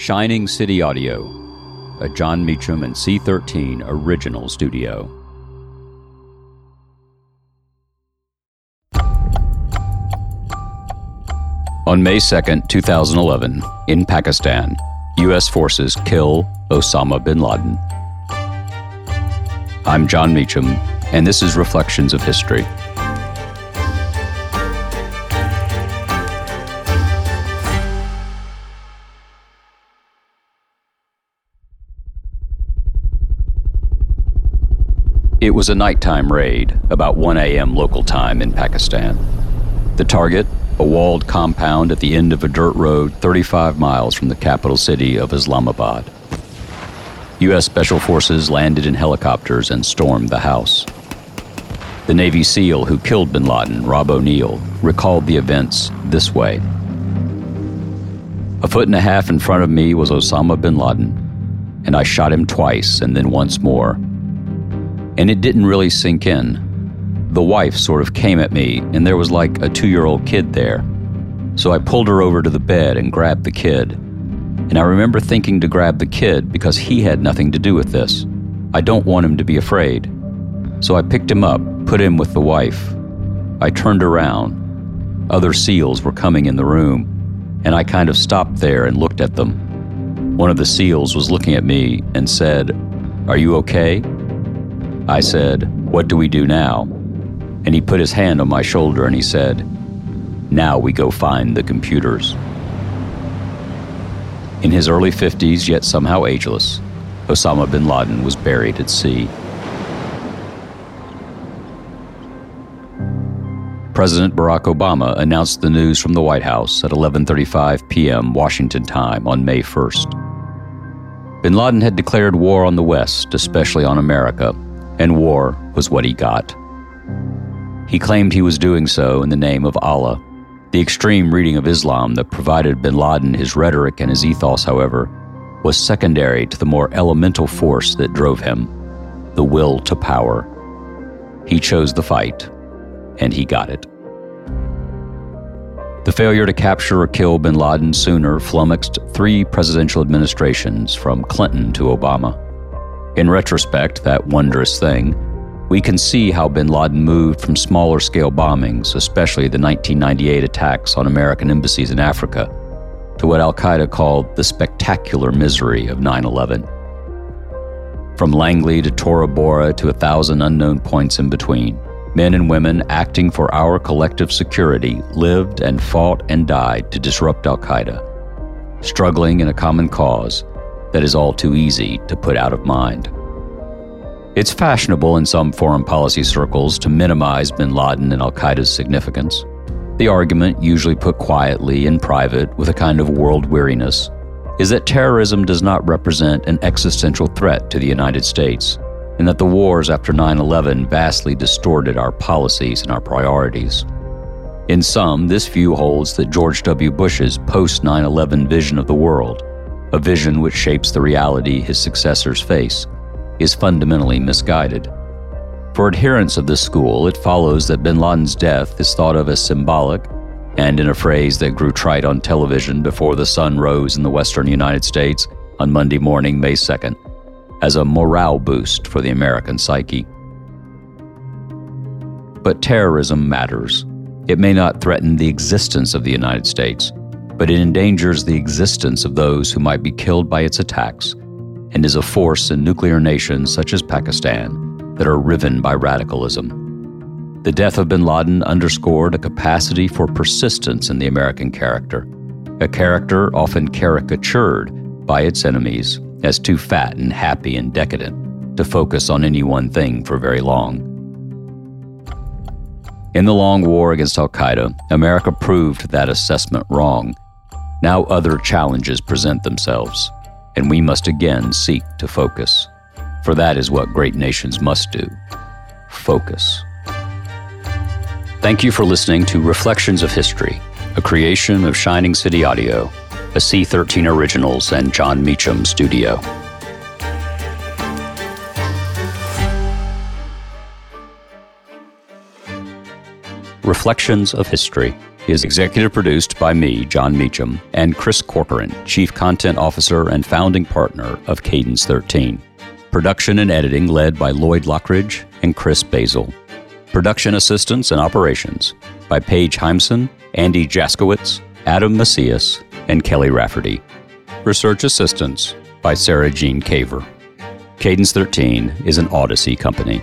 Shining City Audio, a Jon Meacham and C13 original studio. On May 2, 2011, in Pakistan, U.S. forces kill Osama bin Laden. I'm Jon Meacham, and this is Reflections of History. It was a nighttime raid, about 1 a.m. local time in Pakistan. The target, a walled compound at the end of a dirt road 35 miles from the capital city of Islamabad. U.S. Special Forces landed in helicopters and stormed the house. The Navy SEAL who killed bin Laden, Rob O'Neill, recalled the events this way A foot and a half in front of me was Osama bin Laden, and I shot him twice and then once more and it didn't really sink in. The wife sort of came at me, and there was like a two year old kid there. So I pulled her over to the bed and grabbed the kid. And I remember thinking to grab the kid because he had nothing to do with this. I don't want him to be afraid. So I picked him up, put him with the wife. I turned around. Other SEALs were coming in the room, and I kind of stopped there and looked at them. One of the SEALs was looking at me and said, Are you okay? I said, What do we do now? And he put his hand on my shoulder and he said, Now we go find the computers. In his early 50s, yet somehow ageless, Osama bin Laden was buried at sea. President Barack Obama announced the news from the White House at 11:35 p.m. Washington time on May 1st. Bin Laden had declared war on the West, especially on America, and war was what he got. He claimed he was doing so in the name of Allah. The extreme reading of Islam that provided bin Laden his rhetoric and his ethos, however, was secondary to the more elemental force that drove him the will to power. He chose the fight, and he got it. The failure to capture or kill bin Laden sooner flummoxed three presidential administrations from Clinton to Obama. In retrospect, that wondrous thing, we can see how bin Laden moved from smaller scale bombings, especially the 1998 attacks on American embassies in Africa, to what Al Qaeda called the spectacular misery of 9 11. From Langley to Tora Bora to a thousand unknown points in between, men and women acting for our collective security lived and fought and died to disrupt Al Qaeda, struggling in a common cause that is all too easy to put out of mind. It's fashionable in some foreign policy circles to minimize bin Laden and Al Qaeda's significance. The argument, usually put quietly in private with a kind of world weariness, is that terrorism does not represent an existential threat to the United States, and that the wars after 9 11 vastly distorted our policies and our priorities. In some, this view holds that George W. Bush's post 9 11 vision of the world a vision which shapes the reality his successors face, is fundamentally misguided. For adherents of this school, it follows that bin Laden's death is thought of as symbolic, and in a phrase that grew trite on television before the sun rose in the western United States on Monday morning, May 2nd, as a morale boost for the American psyche. But terrorism matters. It may not threaten the existence of the United States, but it endangers the existence of those who might be killed by its attacks and is a force in nuclear nations such as Pakistan that are riven by radicalism. The death of bin Laden underscored a capacity for persistence in the American character, a character often caricatured by its enemies as too fat and happy and decadent to focus on any one thing for very long. In the long war against Al Qaeda, America proved that assessment wrong now other challenges present themselves, and we must again seek to focus. For that is what great nations must do focus. Thank you for listening to Reflections of History, a creation of Shining City Audio, a C13 Originals and Jon Meacham studio. Reflections of History is executive produced by me, Jon Meacham, and Chris Corcoran, Chief Content Officer and founding partner of Cadence 13. Production and editing led by Lloyd Lockridge and Chris Basil. Production assistance and operations by Paige Heimson, Andy Jaskowitz, Adam Macias, and Kelly Rafferty. Research assistance by Sarah Jean Caver. Cadence 13 is an Odyssey company.